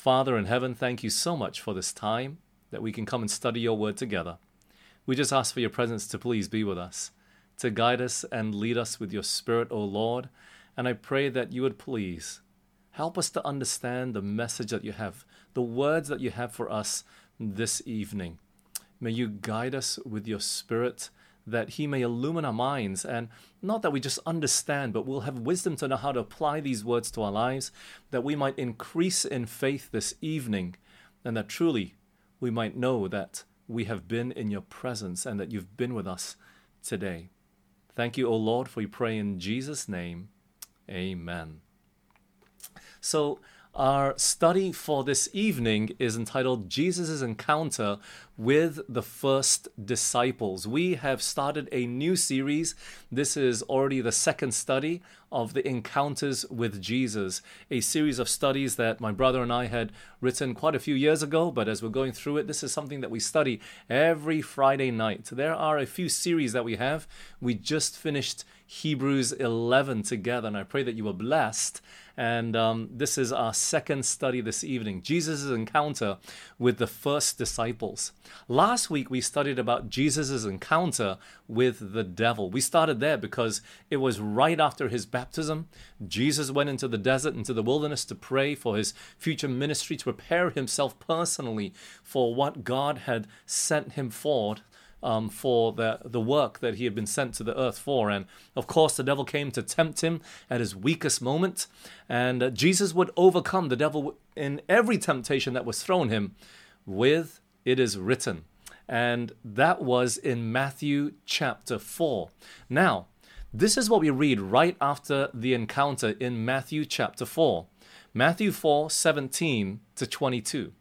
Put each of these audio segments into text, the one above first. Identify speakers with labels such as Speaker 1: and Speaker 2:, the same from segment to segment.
Speaker 1: Father in heaven, thank you so much for this time that we can come and study your word together. We just ask for your presence to please be with us, to guide us and lead us with your Spirit, O Lord. And I pray that you would please help us to understand the message that you have, the words that you have for us this evening. May you guide us with your Spirit that He may illumine our minds, and not that we just understand, but we'll have wisdom to know how to apply these words to our lives, that we might increase in faith this evening, and that truly we might know that we have been in your presence and that you've been with us today. Thank you, O Lord, for we pray in Jesus' name. Amen. So, our study for this evening is entitled Jesus' Encounter with the First Disciples. We have started a new series. This is already the second study of the Encounters with Jesus, a series of studies that my brother and I had written quite a few years ago. But as we're going through it, this is something that we study every Friday night. There are a few series that we have. We just finished Hebrews 11 together, and I pray that you were blessed and um, this is our second study this evening Jesus' encounter with the first disciples. Last week, we studied about Jesus' encounter with the devil. We started there because it was right after his baptism. Jesus went into the desert, into the wilderness to pray for his future ministry, to prepare himself personally for what God had sent him forward um, for the, the work that he had been sent to the earth for. And of course, the devil came to tempt him at his weakest moment. And uh, Jesus would overcome the devil in every temptation that was thrown him with, It is written. And that was in Matthew chapter 4. Now, this is what we read right after the encounter in Matthew chapter 4. Matthew 4 17 to 22.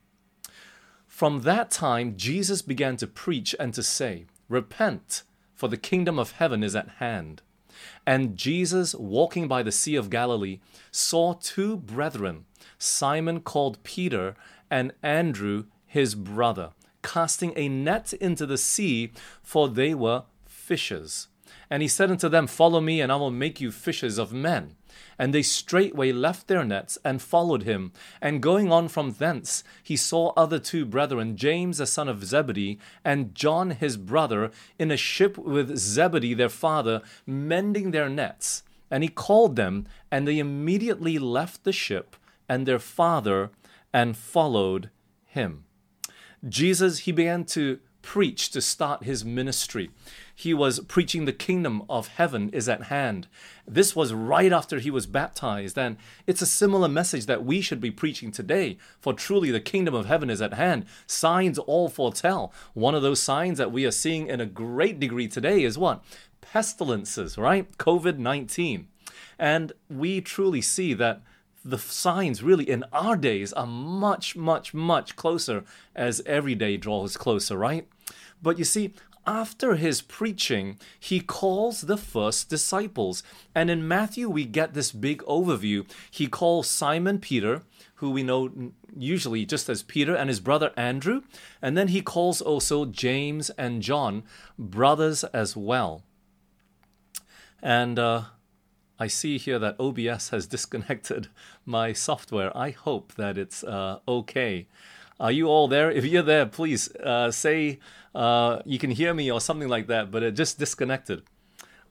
Speaker 1: From that time, Jesus began to preach and to say, Repent, for the kingdom of heaven is at hand. And Jesus, walking by the Sea of Galilee, saw two brethren, Simon called Peter, and Andrew his brother, casting a net into the sea, for they were fishers. And he said unto them, Follow me, and I will make you fishers of men. And they straightway left their nets and followed him. And going on from thence, he saw other two brethren, James the son of Zebedee, and John his brother, in a ship with Zebedee their father, mending their nets. And he called them, and they immediately left the ship and their father and followed him. Jesus, he began to preach to start his ministry. He was preaching the kingdom of heaven is at hand. This was right after he was baptized, and it's a similar message that we should be preaching today. For truly the kingdom of heaven is at hand. Signs all foretell. One of those signs that we are seeing in a great degree today is what? Pestilences, right? COVID 19. And we truly see that the signs really in our days are much, much, much closer as every day draws closer, right? But you see, after his preaching, he calls the first disciples. And in Matthew, we get this big overview. He calls Simon Peter, who we know usually just as Peter, and his brother Andrew. And then he calls also James and John, brothers as well. And uh, I see here that OBS has disconnected my software. I hope that it's uh, okay. Are you all there? If you're there, please uh, say uh, you can hear me or something like that, but it just disconnected.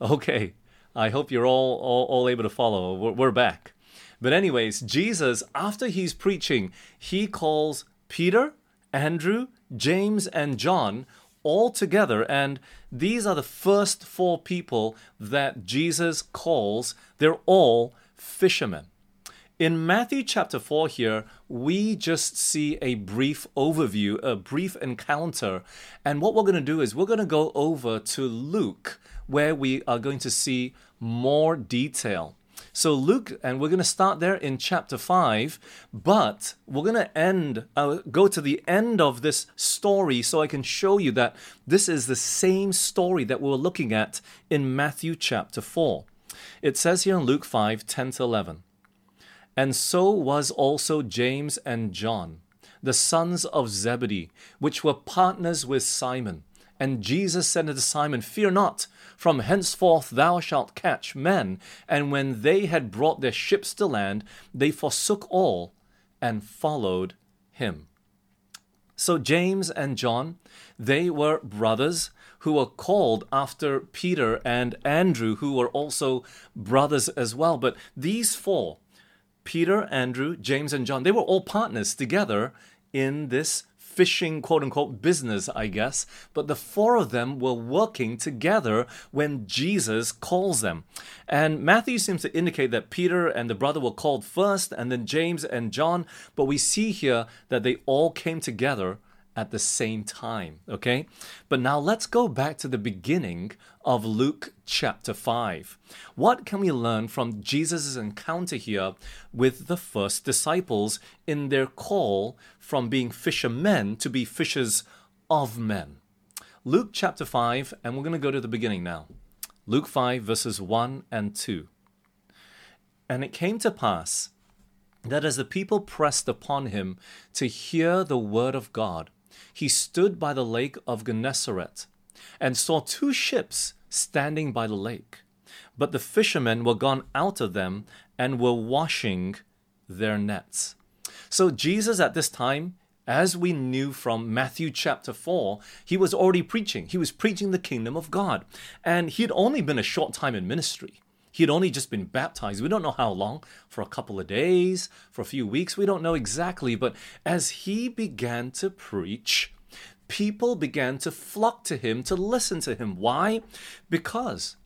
Speaker 1: Okay, I hope you're all, all, all able to follow. We're, we're back. But, anyways, Jesus, after he's preaching, he calls Peter, Andrew, James, and John all together. And these are the first four people that Jesus calls. They're all fishermen. In Matthew chapter 4 here, we just see a brief overview, a brief encounter. And what we're going to do is we're going to go over to Luke, where we are going to see more detail. So, Luke, and we're going to start there in chapter 5, but we're going to end, uh, go to the end of this story so I can show you that this is the same story that we're looking at in Matthew chapter 4. It says here in Luke 5 10 to 11. And so was also James and John, the sons of Zebedee, which were partners with Simon. And Jesus said unto Simon, Fear not, from henceforth thou shalt catch men. And when they had brought their ships to land, they forsook all and followed him. So James and John, they were brothers who were called after Peter and Andrew, who were also brothers as well. But these four, Peter, Andrew, James, and John, they were all partners together in this fishing quote unquote business, I guess, but the four of them were working together when Jesus calls them. And Matthew seems to indicate that Peter and the brother were called first, and then James and John, but we see here that they all came together at the same time. Okay? But now let's go back to the beginning of Luke chapter 5. What can we learn from Jesus' encounter here with the first disciples in their call from being fishermen to be fishers of men? Luke chapter 5, and we're going to go to the beginning now. Luke 5, verses 1 and 2. And it came to pass that as the people pressed upon him to hear the word of God, he stood by the lake of Gennesaret and saw two ships standing by the lake. But the fishermen were gone out of them and were washing their nets. So, Jesus at this time, as we knew from Matthew chapter 4, he was already preaching. He was preaching the kingdom of God. And he had only been a short time in ministry. He had only just been baptized. We don't know how long, for a couple of days, for a few weeks, we don't know exactly. But as he began to preach, people began to flock to him to listen to him. Why? Because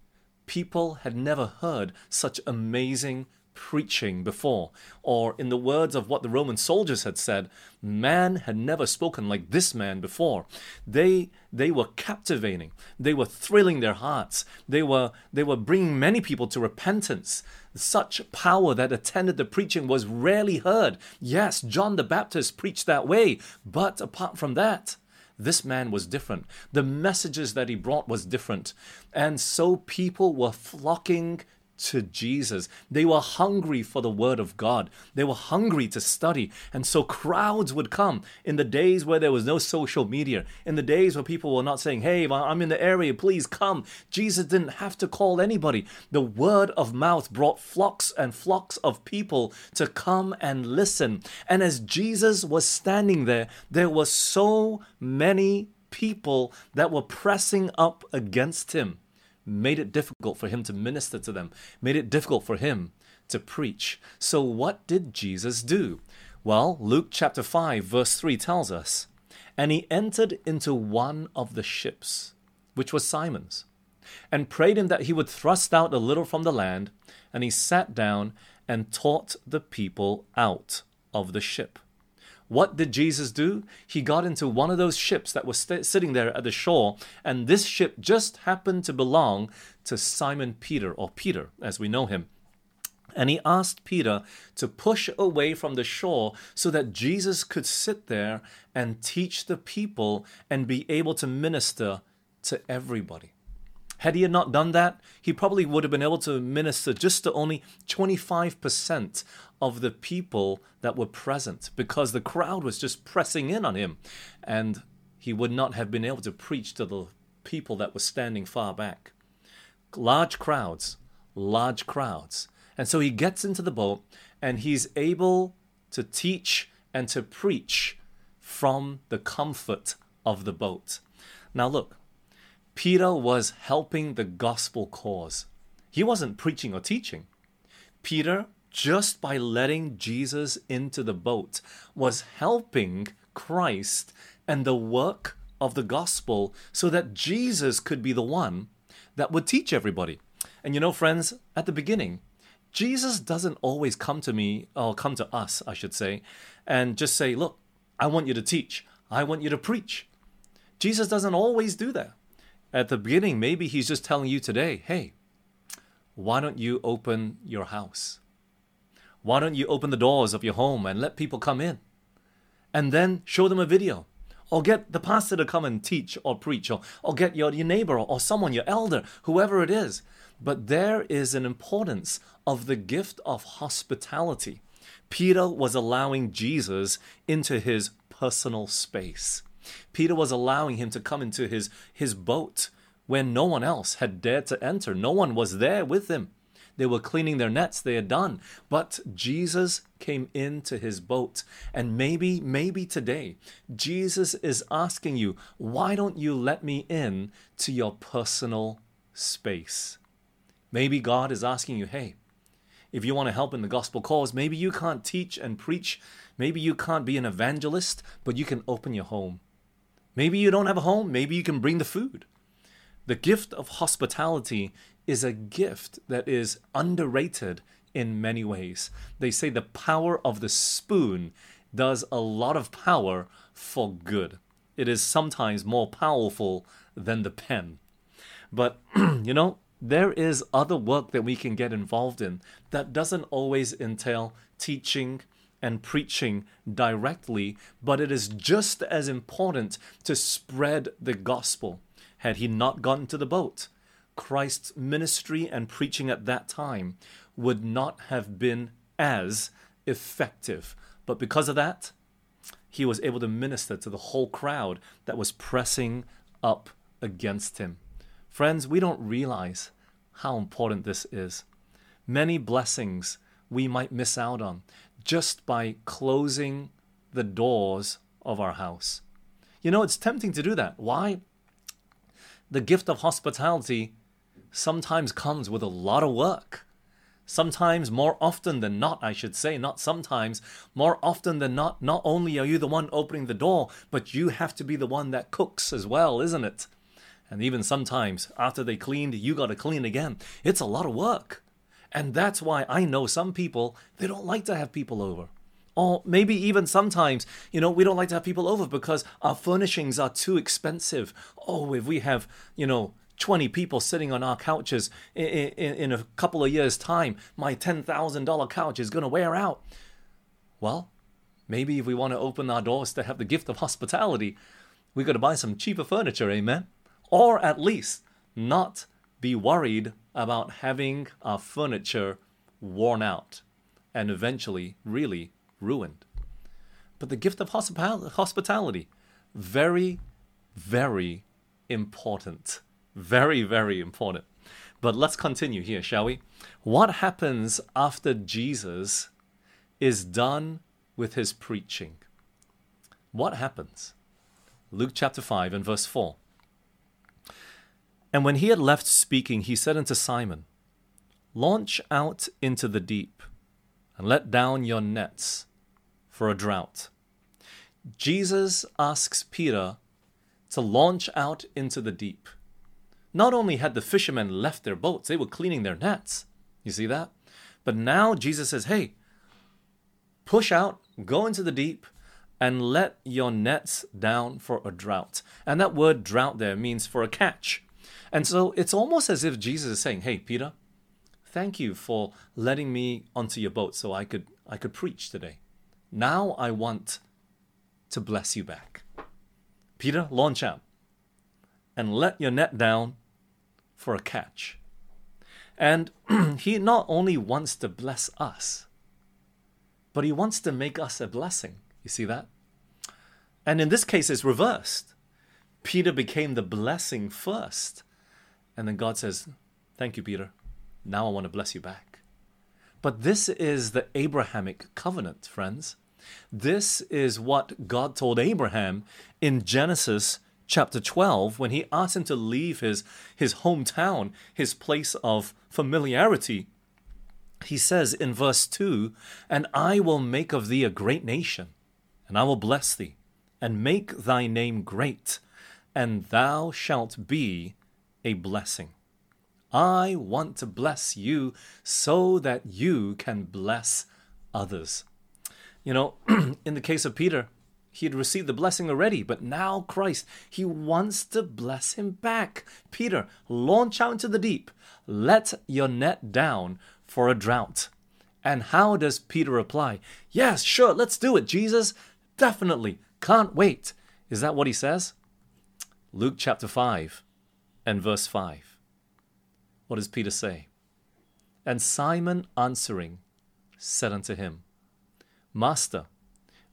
Speaker 1: people had never heard such amazing preaching before. Or, in the words of what the Roman soldiers had said, man had never spoken like this man before. They, they were captivating. They were thrilling their hearts. They were, they were bringing many people to repentance. Such power that attended the preaching was rarely heard. Yes, John the Baptist preached that way, but apart from that, this man was different. The messages that he brought was different. And so people were flocking to Jesus. They were hungry for the Word of God. They were hungry to study. And so crowds would come in the days where there was no social media, in the days where people were not saying, Hey, I'm in the area, please come. Jesus didn't have to call anybody. The word of mouth brought flocks and flocks of people to come and listen. And as Jesus was standing there, there were so many people that were pressing up against him made it difficult for him to minister to them, made it difficult for him to preach. So, what did Jesus do? Well, Luke chapter 5, verse 3 tells us, And he entered into one of the ships, which was Simon's, and prayed him that he would thrust out a little from the land, and he sat down and taught the people out of the ship. What did Jesus do? He got into one of those ships that was st- sitting there at the shore, and this ship just happened to belong to Simon Peter, or Peter as we know him. And he asked Peter to push away from the shore so that Jesus could sit there and teach the people and be able to minister to everybody. Had he not done that, he probably would have been able to minister just to only 25% of the people that were present because the crowd was just pressing in on him. And he would not have been able to preach to the people that were standing far back. Large crowds, large crowds. And so he gets into the boat and he's able to teach and to preach from the comfort of the boat. Now, look, Peter was helping the gospel cause. He wasn't preaching or teaching. Peter, just by letting Jesus into the boat, was helping Christ and the work of the gospel so that Jesus could be the one that would teach everybody. And you know, friends, at the beginning, Jesus doesn't always come to me, or come to us, I should say, and just say, Look, I want you to teach, I want you to preach. Jesus doesn't always do that. At the beginning, maybe he's just telling you today, hey, why don't you open your house? Why don't you open the doors of your home and let people come in? And then show them a video. Or get the pastor to come and teach or preach, or, or get your, your neighbor or someone, your elder, whoever it is. But there is an importance of the gift of hospitality. Peter was allowing Jesus into his personal space. Peter was allowing him to come into his, his boat when no one else had dared to enter. No one was there with him. They were cleaning their nets, they had done. But Jesus came into his boat. And maybe, maybe today, Jesus is asking you, why don't you let me in to your personal space? Maybe God is asking you, hey, if you want to help in the gospel cause, maybe you can't teach and preach. Maybe you can't be an evangelist, but you can open your home. Maybe you don't have a home. Maybe you can bring the food. The gift of hospitality is a gift that is underrated in many ways. They say the power of the spoon does a lot of power for good. It is sometimes more powerful than the pen. But, you know, there is other work that we can get involved in that doesn't always entail teaching and preaching directly, but it is just as important to spread the gospel. Had he not gotten to the boat, Christ's ministry and preaching at that time would not have been as effective. But because of that, he was able to minister to the whole crowd that was pressing up against him. Friends, we don't realize how important this is. Many blessings we might miss out on just by closing the doors of our house. You know, it's tempting to do that. Why? the gift of hospitality sometimes comes with a lot of work. Sometimes, more often than not, I should say, not sometimes, more often than not, not only are you the one opening the door, but you have to be the one that cooks as well, isn't it? And even sometimes, after they cleaned, you got to clean again. It's a lot of work. And that's why I know some people, they don't like to have people over. Or maybe even sometimes, you know, we don't like to have people over because our furnishings are too expensive. Oh, if we have, you know, 20 people sitting on our couches in, in, in a couple of years' time, my $10,000 couch is going to wear out. Well, maybe if we want to open our doors to have the gift of hospitality, we got to buy some cheaper furniture, amen? Or at least not be worried about having our furniture worn out and eventually really ruined. But the gift of hospitality, very, very important. Very, very important. But let's continue here, shall we? What happens after Jesus is done with his preaching? What happens? Luke chapter 5 and verse 4. And when he had left speaking, he said unto Simon, Launch out into the deep, and let down your nets for a drought. Jesus asks Peter to launch out into the deep. Not only had the fishermen left their boats, they were cleaning their nets. You see that? But now Jesus says, hey, push out, go into the deep, and let your nets down for a drought. And that word drought there means for a catch. And so it's almost as if Jesus is saying, hey, Peter, thank you for letting me onto your boat so I could I could preach today. Now I want to bless you back. Peter, launch out and let your net down for a catch. And he not only wants to bless us, but he wants to make us a blessing. You see that? And in this case, it's reversed. Peter became the blessing first. And then God says, Thank you, Peter. Now I want to bless you back. But this is the Abrahamic covenant, friends. This is what God told Abraham in Genesis chapter 12 when he asked him to leave his, his hometown, his place of familiarity. He says in verse 2 And I will make of thee a great nation, and I will bless thee, and make thy name great, and thou shalt be a blessing. I want to bless you so that you can bless others. You know, in the case of Peter, he had received the blessing already, but now Christ, he wants to bless him back. Peter, launch out into the deep. Let your net down for a drought. And how does Peter reply? Yes, sure, let's do it, Jesus. Definitely. Can't wait. Is that what he says? Luke chapter 5 and verse 5. What does Peter say? And Simon answering said unto him, Master,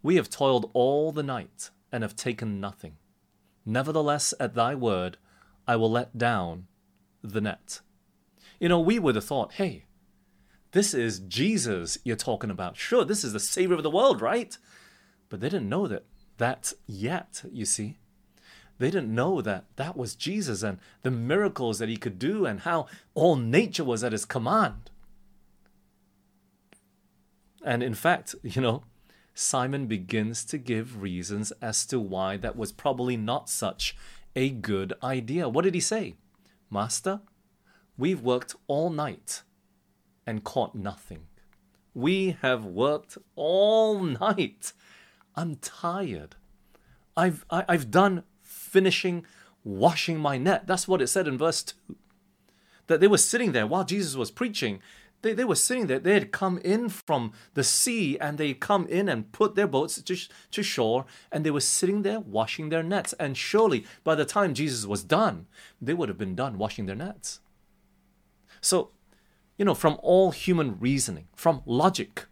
Speaker 1: we have toiled all the night and have taken nothing. Nevertheless, at thy word, I will let down the net. You know, we would have thought, hey, This is Jesus you're talking about. Sure, this is the Savior of the world, right? But they didn't know that that yet, you see. They didn't know that that was Jesus and the miracles that he could do and how all nature was at his command. And in fact, you know, Simon begins to give reasons as to why that was probably not such a good idea. What did he say? Master, we've worked all night and caught nothing. We have worked all night. I'm tired. I've, I, have i have done finishing washing my net. That's what it said in verse 2. That they were sitting there while Jesus was preaching. They, they were sitting there. They had come in from the sea and they come in and put their boats to, to shore and they were sitting there washing their nets. And surely by the time Jesus was done, they would have been done washing their nets. So, you know, from all human reasoning, from logic,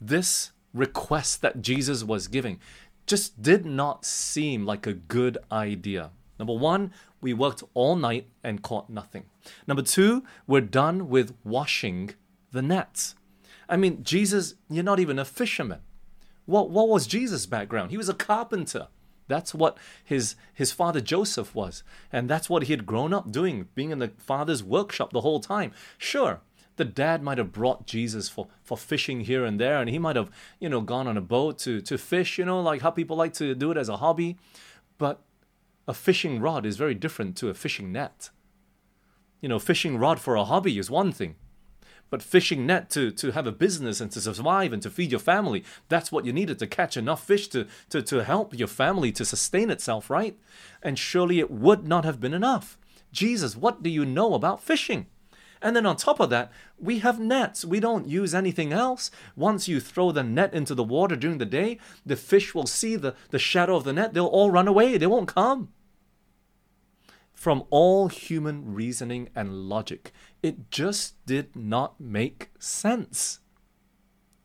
Speaker 1: this request that Jesus was giving just did not seem like a good idea. Number one, we worked all night and caught nothing. Number two, we're done with washing the nets. I mean, Jesus, you're not even a fisherman. What, what was Jesus' background? He was a carpenter. That's what his, his father Joseph was. And that's what he had grown up doing, being in the father's workshop the whole time. Sure, the dad might have brought Jesus for, for fishing here and there, and he might have, you know, gone on a boat to, to fish, you know, like how people like to do it as a hobby. But a fishing rod is very different to a fishing net. You know, fishing rod for a hobby is one thing. But fishing net to, to have a business and to survive and to feed your family, that's what you needed to catch enough fish to, to, to help your family to sustain itself, right? And surely it would not have been enough. Jesus, what do you know about fishing? And then on top of that, we have nets. We don't use anything else. Once you throw the net into the water during the day, the fish will see the, the shadow of the net. They'll all run away. They won't come. From all human reasoning and logic, it just did not make sense.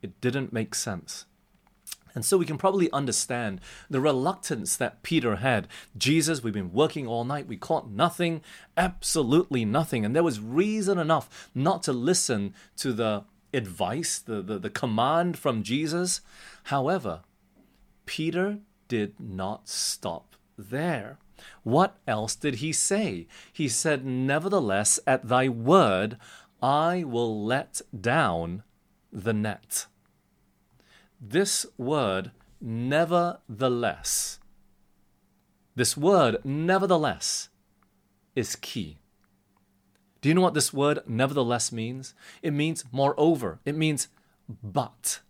Speaker 1: It didn't make sense. And so we can probably understand the reluctance that Peter had. Jesus, we've been working all night, we caught nothing, absolutely nothing. And there was reason enough not to listen to the advice, the, the, the command from Jesus. However, Peter did not stop there. What else did he say? He said, Nevertheless, at thy word, I will let down the net this word, nevertheless, this word, nevertheless, is key. Do you know what this word, nevertheless, means? It means moreover, it means but.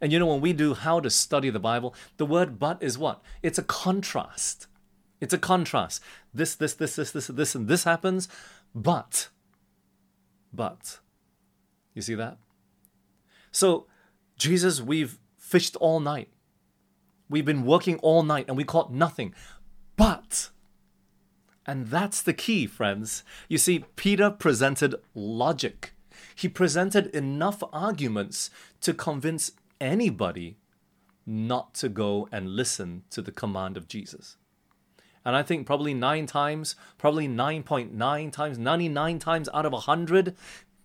Speaker 1: And you know, when we do how to study the Bible, the word but is what? It's a contrast. It's a contrast. This, this, this, this, this, this, and this happens, but. But. You see that? So Jesus, we've fished all night. We've been working all night and we caught nothing. But, and that's the key, friends. You see, Peter presented logic. He presented enough arguments to convince anybody not to go and listen to the command of Jesus. And I think probably nine times, probably 9.9 times, 99 times out of 100,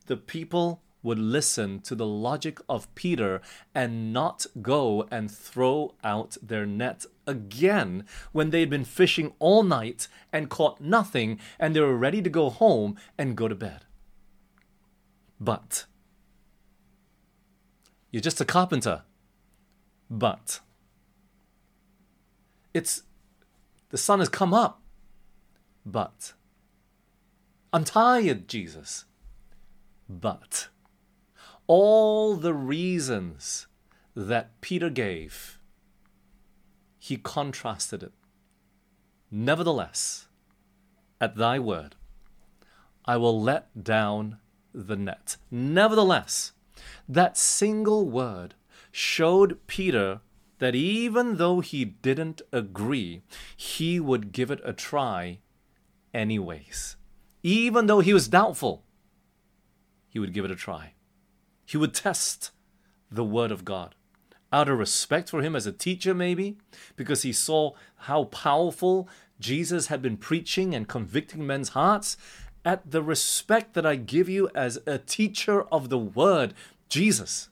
Speaker 1: the people would listen to the logic of Peter and not go and throw out their net again when they had been fishing all night and caught nothing and they were ready to go home and go to bed. But you're just a carpenter. But it's the sun has come up. But I'm tired, Jesus. But all the reasons that Peter gave, he contrasted it. Nevertheless, at thy word, I will let down the net. Nevertheless, that single word showed Peter that even though he didn't agree, he would give it a try anyways. Even though he was doubtful, he would give it a try. He would test the Word of God out of respect for him as a teacher, maybe, because he saw how powerful Jesus had been preaching and convicting men's hearts. at the respect that I give you as a teacher of the word, Jesus,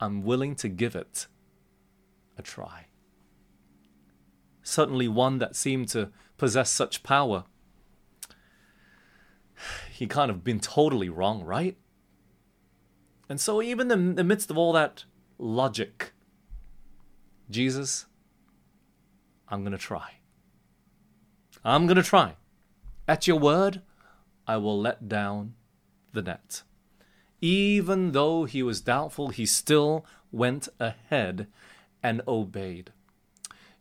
Speaker 1: I'm willing to give it a try. Certainly one that seemed to possess such power. He can't have been totally wrong, right? And so, even in the midst of all that logic, Jesus, I'm going to try. I'm going to try. At your word, I will let down the net. Even though he was doubtful, he still went ahead and obeyed.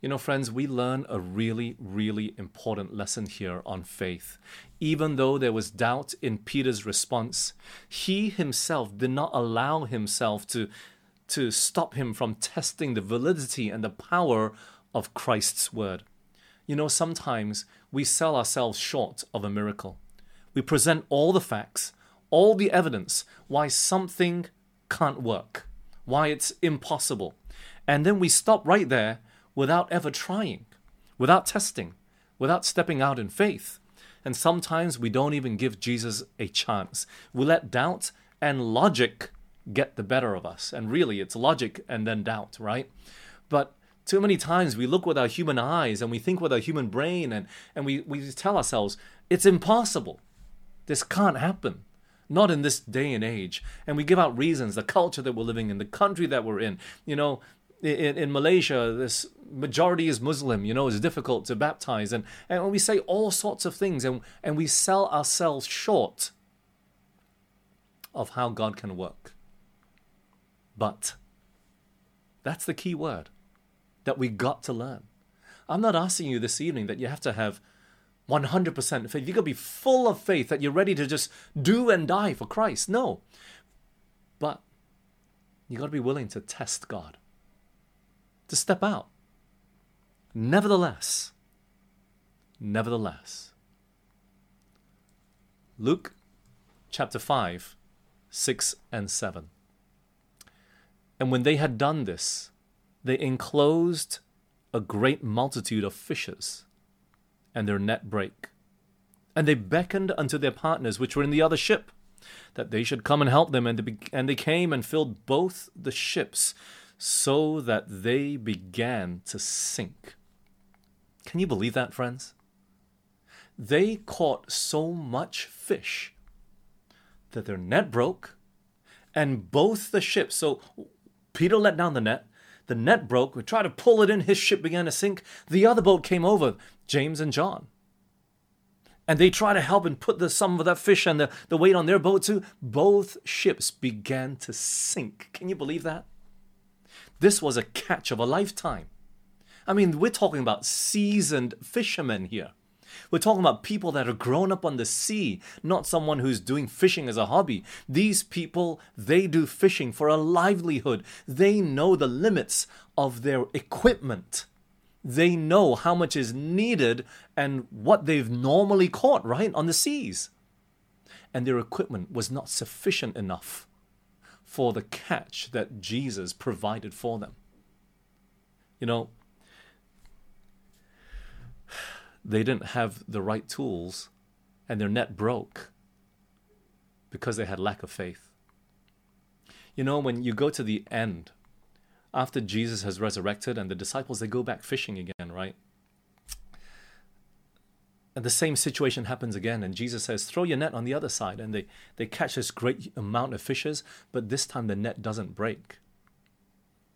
Speaker 1: You know, friends, we learn a really, really important lesson here on faith. Even though there was doubt in Peter's response, he himself did not allow himself to, to stop him from testing the validity and the power of Christ's word. You know, sometimes we sell ourselves short of a miracle. We present all the facts, all the evidence why something can't work, why it's impossible. And then we stop right there without ever trying, without testing, without stepping out in faith. And sometimes we don't even give Jesus a chance. We let doubt and logic get the better of us. And really, it's logic and then doubt, right? But too many times we look with our human eyes and we think with our human brain and, and we, we tell ourselves, it's impossible. This can't happen. Not in this day and age. And we give out reasons, the culture that we're living in, the country that we're in. You know, in, in Malaysia, this majority is Muslim, you know, it's difficult to baptize. And, and we say all sorts of things and, and we sell ourselves short of how God can work. But that's the key word that we got to learn. I'm not asking you this evening that you have to have 100% faith. You got to be full of faith that you're ready to just do and die for Christ. No. But you got to be willing to test God to step out. Nevertheless, nevertheless, Luke chapter 5, 6 and 7. And when they had done this, they enclosed a great multitude of fishes, and their net brake. And they beckoned unto their partners which were in the other ship, that they should come and help them. And they, be- and they came and filled both the ships, so that they began to sink. Can you believe that, friends? They caught so much fish that their net broke, and both the ships. So Peter let down the net, the net broke. We tried to pull it in, his ship began to sink. The other boat came over, James and John. And they tried to help and put the, some of that fish and the, the weight on their boat too. Both ships began to sink. Can you believe that? This was a catch of a lifetime. I mean, we're talking about seasoned fishermen here. We're talking about people that are grown up on the sea, not someone who's doing fishing as a hobby. These people, they do fishing for a livelihood. They know the limits of their equipment. They know how much is needed and what they've normally caught, right, on the seas. And their equipment was not sufficient enough for the catch that Jesus provided for them. You know, they didn't have the right tools and their net broke because they had lack of faith. You know, when you go to the end, after Jesus has resurrected and the disciples, they go back fishing again, right? And the same situation happens again. And Jesus says, throw your net on the other side. And they, they catch this great amount of fishes, but this time the net doesn't break.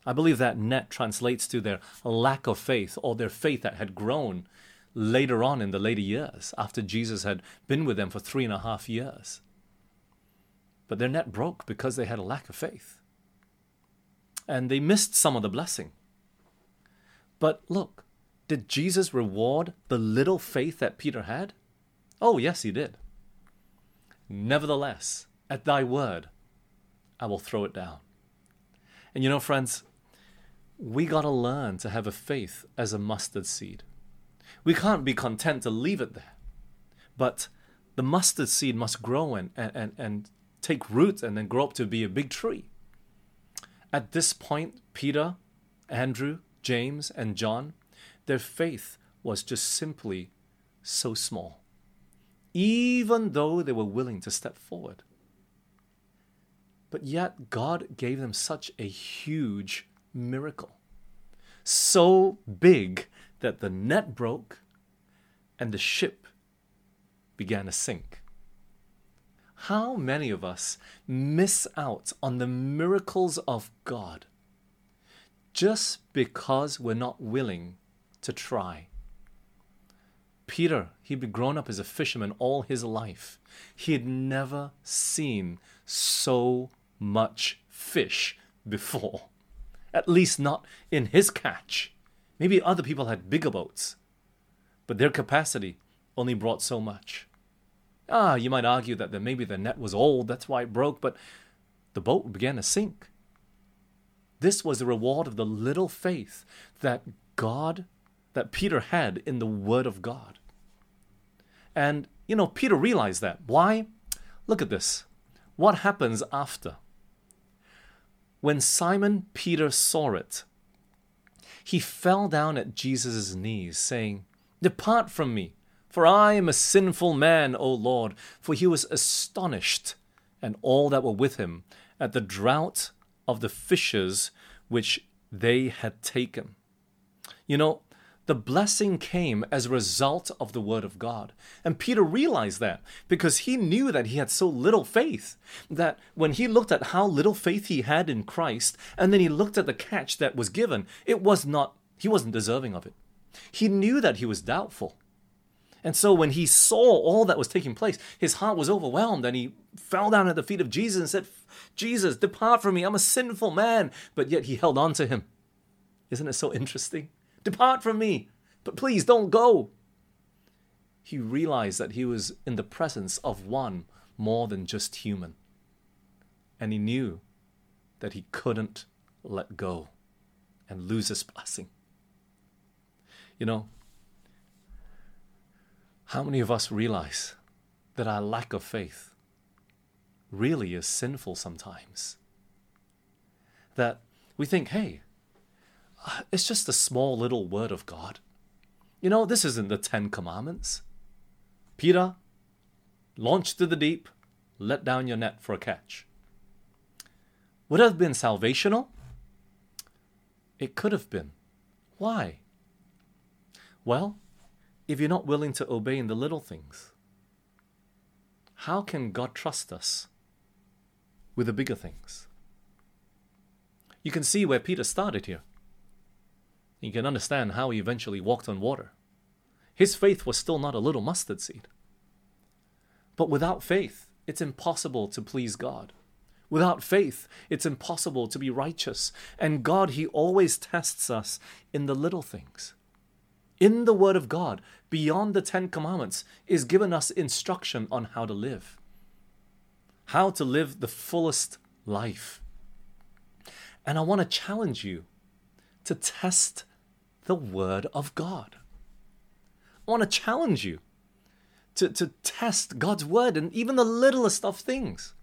Speaker 1: I believe that net translates to their lack of faith or their faith that had grown later on in the later years after Jesus had been with them for three and a half years. But their net broke because they had a lack of faith. And they missed some of the blessing. But look, did Jesus reward the little faith that Peter had? Oh, yes, he did. Nevertheless, at thy word, I will throw it down. And you know, friends, we got to learn to have a faith as a mustard seed. We can't be content to leave it there. But the mustard seed must grow and, and, and take root and then grow up to be a big tree. At this point, Peter, Andrew, James, and John their faith was just simply so small. even though they were willing to step forward. But yet, God gave them such a huge miracle. So big that the net broke and the ship began to sink. How many of us miss out on the miracles of God just because we're not willing to try? Peter, he'd been grown up as a fisherman all his life. He had never seen so much fish before. At least not in his catch. Maybe other people had bigger boats, but their capacity only brought so much. Ah, you might argue that maybe the net was old, that's why it broke, but the boat began to sink. This was the reward of the little faith that God, that Peter had in the Word of God. And, you know, Peter realized that. Why? Look at this. What happens after? When Simon Peter saw it, he fell down at Jesus' knees, saying, Depart from me, for I am a sinful man, O Lord. For he was astonished, and all that were with him, at the draught of the fishes which they had taken. You know, the blessing came as a result of the word of God. And Peter realized that because he knew that he had so little faith that when he looked at how little faith he had in Christ and then he looked at the catch that was given, it was not, he wasn't deserving of it. He knew that he was doubtful. And so when he saw all that was taking place, his heart was overwhelmed and he fell down at the feet of Jesus and said, Jesus, depart from me. I'm a sinful man. But yet he held on to him. Isn't it so interesting? Depart from me, but please don't go. He realized that he was in the presence of one more than just human. And he knew that he couldn't let go and lose his blessing. You know, how many of us realize that our lack of faith really is sinful sometimes? That we think, hey, it's just a small little word of God. You know, this isn't the Ten Commandments. Peter, launch to the deep, let down your net for a catch. Would have been salvational? It could have been. Why? Well, if you're not willing to obey in the little things, how can God trust us with the bigger things? You can see where Peter started here. You can understand how he eventually walked on water. His faith was still not a little mustard seed. But without faith, it's impossible to please God. Without faith, it's impossible to be righteous. And God, He always tests us in the little things in the Word of God, beyond the Ten Commandments, is given us instruction on how to live, how to live the fullest life. And I want to challenge you to test the Word of God. I want to challenge you to, to test God's Word and even the littlest of things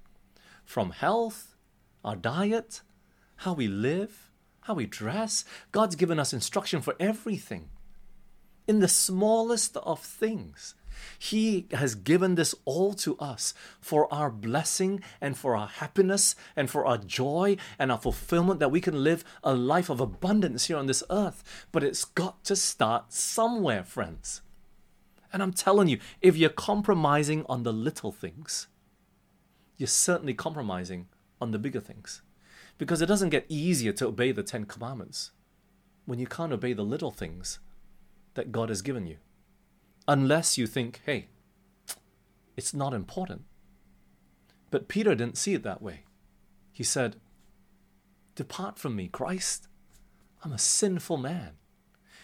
Speaker 1: from health, our diet, how we live, how we dress. God's given us instruction for everything in the smallest of things. He has given this all to us for our blessing and for our happiness and for our joy and our fulfillment that we can live a life of abundance here on this earth. But it's got to start somewhere, friends. And I'm telling you, if you're compromising on the little things, you're certainly compromising on the bigger things. Because it doesn't get easier to obey the Ten Commandments when you can't obey the little things that God has given you. Unless you think, hey, it's not important. But Peter didn't see it that way. He said, Depart from me, Christ. I'm a sinful man.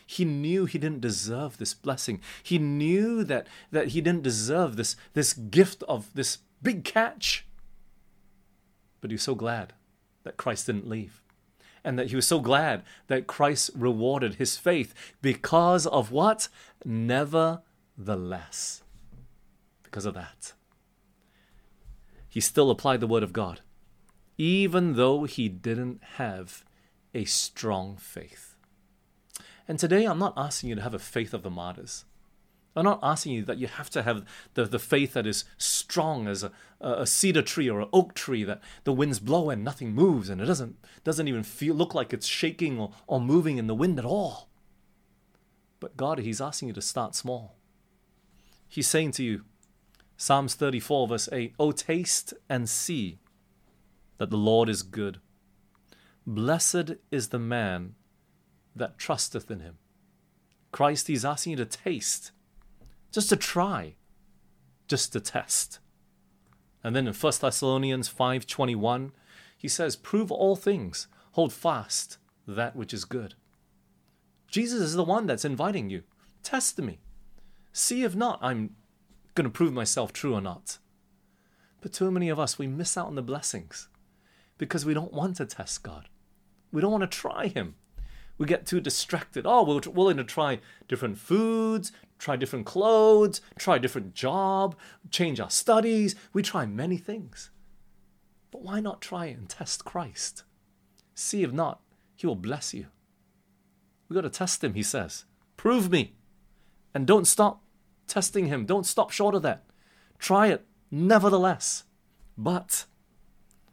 Speaker 1: He knew he didn't deserve this blessing. He knew that, that he didn't deserve this, this gift of this big catch. But he was so glad that Christ didn't leave and that he was so glad that Christ rewarded his faith because of what? Nevertheless. Because of that. He still applied the word of God, even though he didn't have a strong faith. And today I'm not asking you to have a faith of the martyrs. I'm not asking you that you have to have the, the faith that is strong as a, a cedar tree or an oak tree that the winds blow and nothing moves and it doesn't, doesn't even feel look like it's shaking or, or moving in the wind at all. But God, He's asking you to start small. He's saying to you, Psalms 34, verse 8, O taste and see that the Lord is good. Blessed is the man that trusteth in him. Christ, He's asking you to taste, just to try, just to test. And then in 1 Thessalonians 5:21, he says, "Prove all things, hold fast that which is good." Jesus is the one that's inviting you. Test me. See if not, I'm going to prove myself true or not. But too many of us, we miss out on the blessings because we don't want to test God. We don't want to try Him. We get too distracted. Oh, we're willing to try different foods, try different clothes, try different job, change our studies. We try many things. But why not try and test Christ? See if not, He will bless you. We got to test Him, He says. Prove me. And don't stop testing Him. Don't stop short of that. Try it, nevertheless. But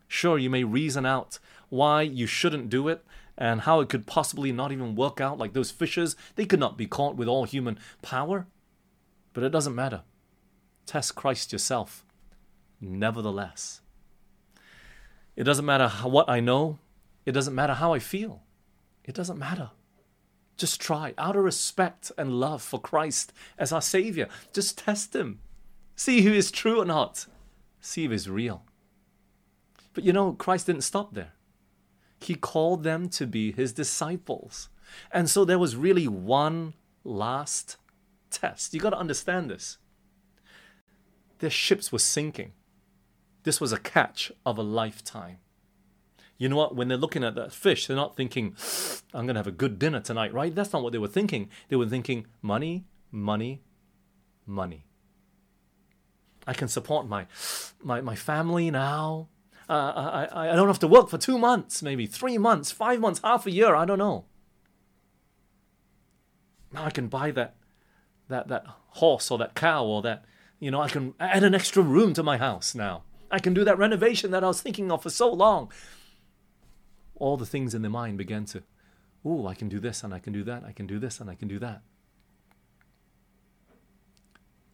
Speaker 1: sure, you may reason out why you shouldn't do it and how it could possibly not even work out like those fishes. They could not be caught with all human power. But it doesn't matter. Test Christ yourself, nevertheless. It doesn't matter what I know, it doesn't matter how I feel. It doesn't matter. Just try, out of respect and love for Christ as our Savior. Just test Him. See who is true or not. See if He's real. But you know, Christ didn't stop there. He called them to be His disciples. And so there was really one last test. You got to understand this. Their ships were sinking. This was a catch of a lifetime. You know what? When they're looking at that fish, they're not thinking, I'm going to have a good dinner tonight, right? That's not what they were thinking. They were thinking, money, money, money. I can support my, my, my family now. Uh, I, I don't have to work for two months, maybe three months, five months, half a year. I don't know. Now I can buy that, that, that horse or that cow or that, you know, I can add an extra room to my house now. I can do that renovation that I was thinking of for so long. All the things in the mind began to, oh, I can do this and I can do that, I can do this and I can do that.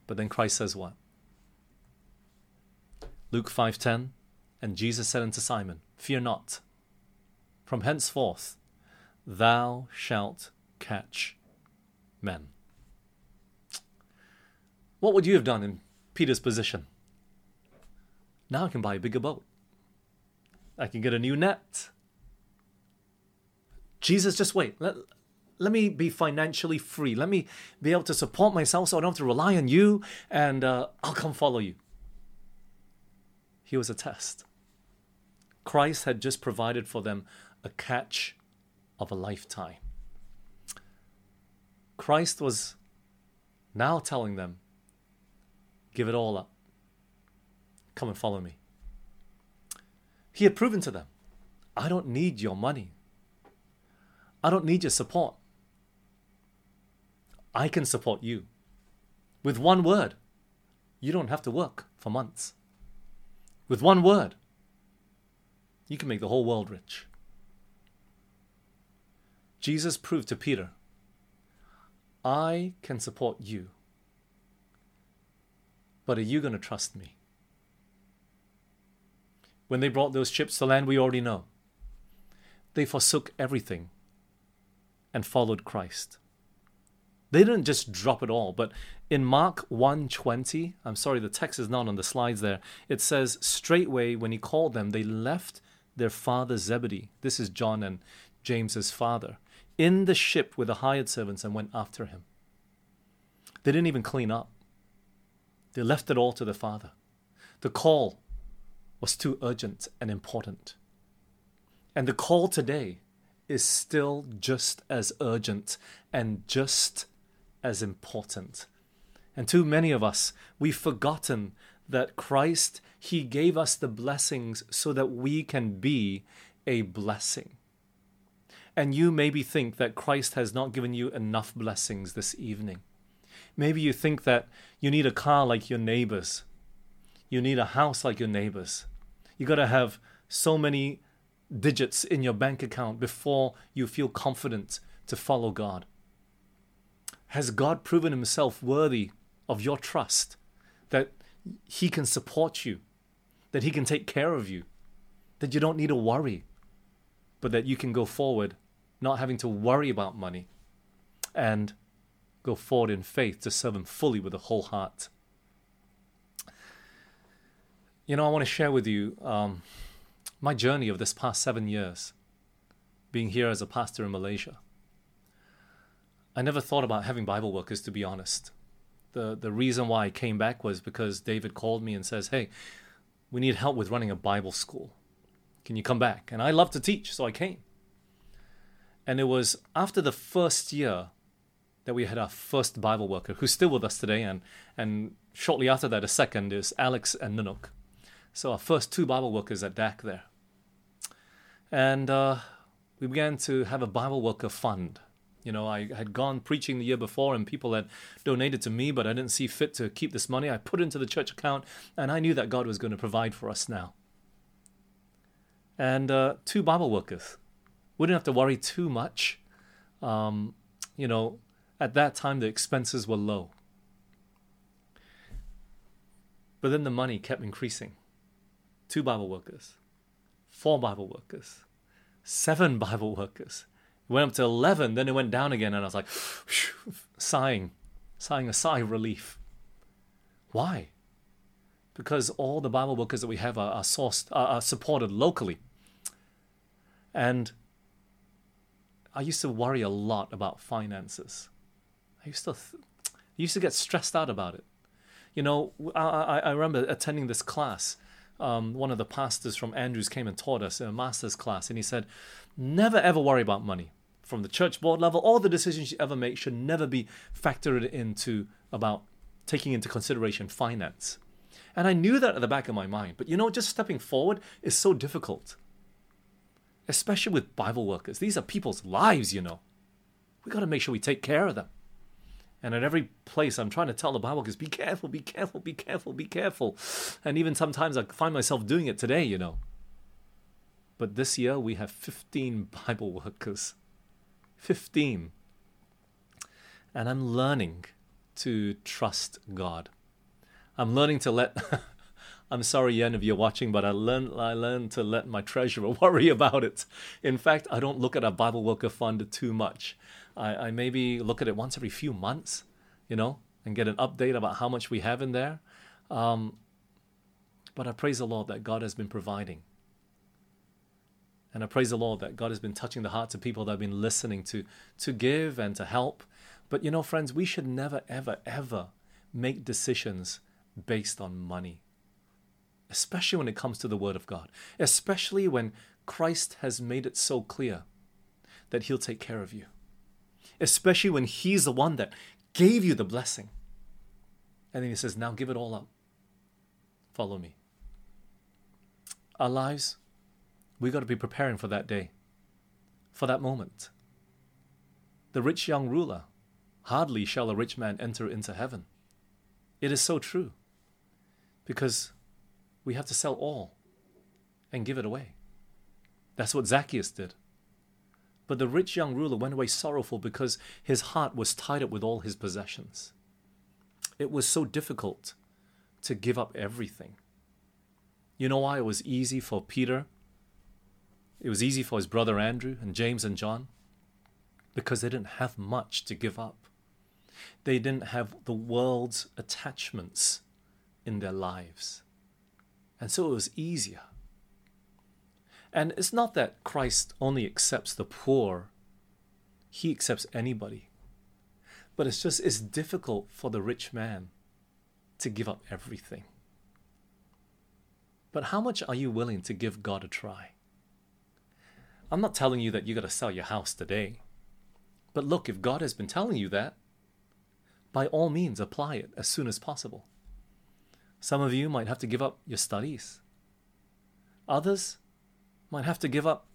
Speaker 1: But then Christ says what? Luke 5:10 and Jesus said unto Simon, Fear not. From henceforth thou shalt catch men. What would you have done in Peter's position? Now I can buy a bigger boat. I can get a new net. Jesus, just wait. Let, let me be financially free. Let me be able to support myself so I don't have to rely on you, and uh, I'll come follow you. He was a test. Christ had just provided for them a catch of a lifetime. Christ was now telling them, Give it all up. Come and follow me. He had proven to them, I don't need your money. I don't need your support. I can support you. With one word, you don't have to work for months. With one word, you can make the whole world rich. Jesus proved to Peter, I can support you, but are you going to trust me? When they brought those ships to land, we already know. They forsook everything and followed Christ. They didn't just drop it all, but in Mark 1:20, I'm sorry the text is not on the slides there. It says straightway when he called them they left their father Zebedee, this is John and James's father, in the ship with the hired servants and went after him. They didn't even clean up. They left it all to the father. The call was too urgent and important. And the call today is still just as urgent and just as important. And too many of us, we've forgotten that Christ, He gave us the blessings so that we can be a blessing. And you maybe think that Christ has not given you enough blessings this evening. Maybe you think that you need a car like your neighbors. You need a house like your neighbors. You got to have so many digits in your bank account before you feel confident to follow God. Has God proven himself worthy of your trust that he can support you, that he can take care of you, that you don't need to worry, but that you can go forward not having to worry about money and go forward in faith to serve him fully with a whole heart. You know, I want to share with you um, my journey of this past seven years being here as a pastor in Malaysia. I never thought about having Bible workers, to be honest. The, the reason why I came back was because David called me and says, Hey, we need help with running a Bible school. Can you come back? And I love to teach, so I came. And it was after the first year that we had our first Bible worker, who's still with us today, and, and shortly after that, a second is Alex and Nunuk. So our first two Bible workers at DAC there. And uh, we began to have a Bible worker fund. You know, I had gone preaching the year before and people had donated to me, but I didn't see fit to keep this money. I put it into the church account and I knew that God was going to provide for us now. And uh, two Bible workers. We didn't have to worry too much. Um, you know, at that time the expenses were low. But then the money kept increasing. Two Bible workers, four Bible workers, seven Bible workers. It went up to 11, then it went down again, and I was like, sighing, sighing a sigh of relief. Why? Because all the Bible workers that we have are, are sourced, are, are supported locally. And I used to worry a lot about finances. I used to, th- I used to get stressed out about it. You know, I, I, I remember attending this class um, one of the pastors from Andrews came and taught us in a master's class, and he said, Never ever worry about money. From the church board level, all the decisions you ever make should never be factored into about taking into consideration finance. And I knew that at the back of my mind, but you know, just stepping forward is so difficult, especially with Bible workers. These are people's lives, you know. We got to make sure we take care of them. And at every place, I'm trying to tell the Bible, because be careful, be careful, be careful, be careful. And even sometimes I find myself doing it today, you know. But this year, we have 15 Bible workers. 15. And I'm learning to trust God. I'm learning to let. I'm sorry, Yen, if you're watching, but I learned I learned to let my treasurer worry about it. In fact, I don't look at our Bible worker fund too much. I, I maybe look at it once every few months, you know, and get an update about how much we have in there. Um, but I praise the Lord that God has been providing. And I praise the Lord that God has been touching the hearts of people that have been listening to, to give and to help. But you know, friends, we should never, ever, ever make decisions based on money, especially when it comes to the Word of God, especially when Christ has made it so clear that He'll take care of you especially when He's the one that gave you the blessing. And then He says, Now give it all up. Follow me. Our lives, we got to be preparing for that day, for that moment. The rich young ruler, hardly shall a rich man enter into heaven. It is so true because we have to sell all and give it away. That's what Zacchaeus did. But the rich young ruler went away sorrowful because his heart was tied up with all his possessions. It was so difficult to give up everything. You know why it was easy for Peter? It was easy for his brother Andrew and James and John? Because they didn't have much to give up. They didn't have the world's attachments in their lives. And so it was easier. And it's not that Christ only accepts the poor, he accepts anybody. But it's just, it's difficult for the rich man to give up everything. But how much are you willing to give God a try? I'm not telling you that you got to sell your house today. But look, if God has been telling you that, by all means apply it as soon as possible. Some of you might have to give up your studies. Others might have to give up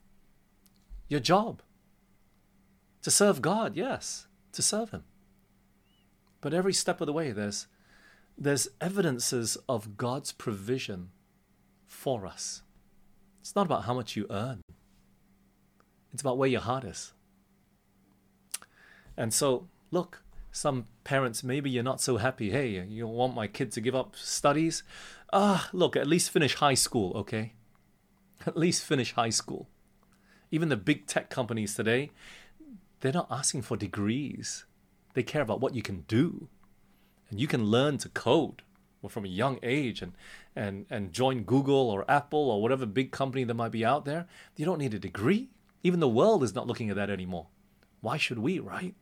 Speaker 1: your job to serve God, yes, to serve Him. But every step of the way, there's, there's evidences of God's provision for us. It's not about how much you earn, it's about where your heart is. And so, look, some parents, maybe you're not so happy. Hey, you want my kid to give up studies? Ah, look, at least finish high school, okay? At least finish high school. Even the big tech companies today, they're not asking for degrees. They care about what you can do. And you can learn to code from a young age and, and, and join Google or Apple or whatever big company that might be out there. You don't need a degree. Even the world is not looking at that anymore. Why should we, right?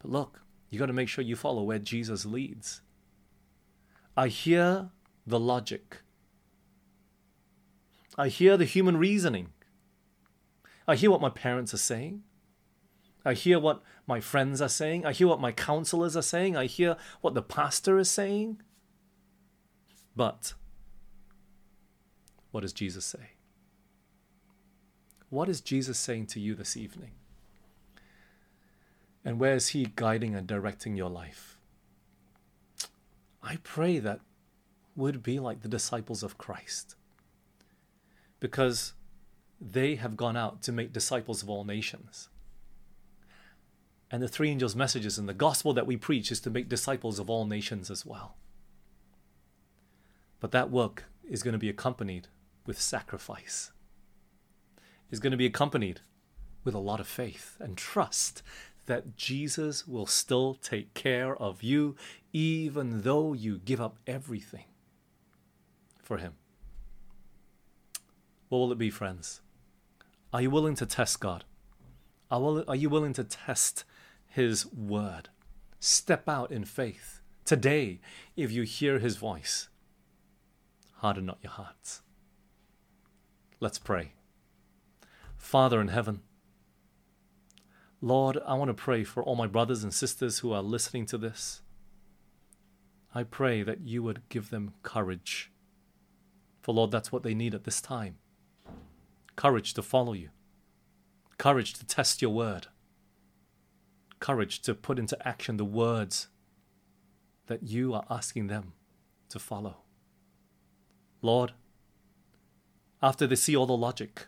Speaker 1: But look, you got to make sure you follow where Jesus leads. I hear the logic. I hear the human reasoning. I hear what my parents are saying. I hear what my friends are saying. I hear what my counselors are saying. I hear what the pastor is saying. But what does Jesus say? What is Jesus saying to you this evening? And where is He guiding and directing your life? I pray that would be like the disciples of Christ. Because they have gone out to make disciples of all nations. And the three angels' messages and the gospel that we preach is to make disciples of all nations as well. But that work is going to be accompanied with sacrifice, is going to be accompanied with a lot of faith and trust that Jesus will still take care of you, even though you give up everything for Him. What will it be, friends? Are you willing to test God? Are you willing to test his word. Step out in faith. Today, if you hear his voice, harden not your hearts. Let's pray. Father in heaven, Lord, I want to pray for all my brothers and sisters who are listening to this. I pray that you would give them courage. For Lord, that's what they need at this time courage to follow you, courage to test your word courage to put into action the words that you are asking them to follow. Lord, after they see all the logic,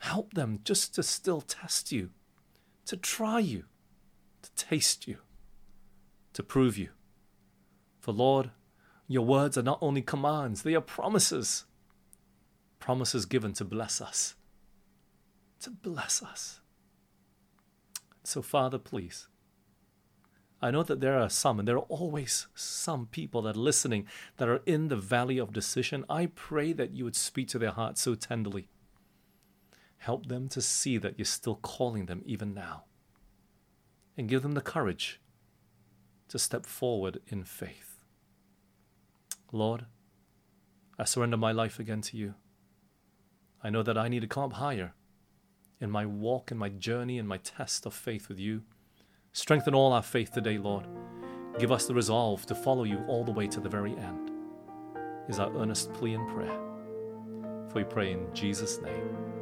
Speaker 1: help them just to still test you, to try you, to taste you, to prove you. For Lord, your words are not only commands, they are promises. Promises given to bless us. To bless us. So, Father, please. I know that there are some, and there are always some people that are listening that are in the valley of decision. I pray that you would speak to their hearts so tenderly. Help them to see that you're still calling them even now. And give them the courage to step forward in faith. Lord, I surrender my life again to you. I know that I need to come up higher in my walk, in my journey, in my test of faith with you. Strengthen all our faith today, Lord. Give us the resolve to follow you all the way to the very end, is our earnest plea and prayer. For we pray in Jesus' name.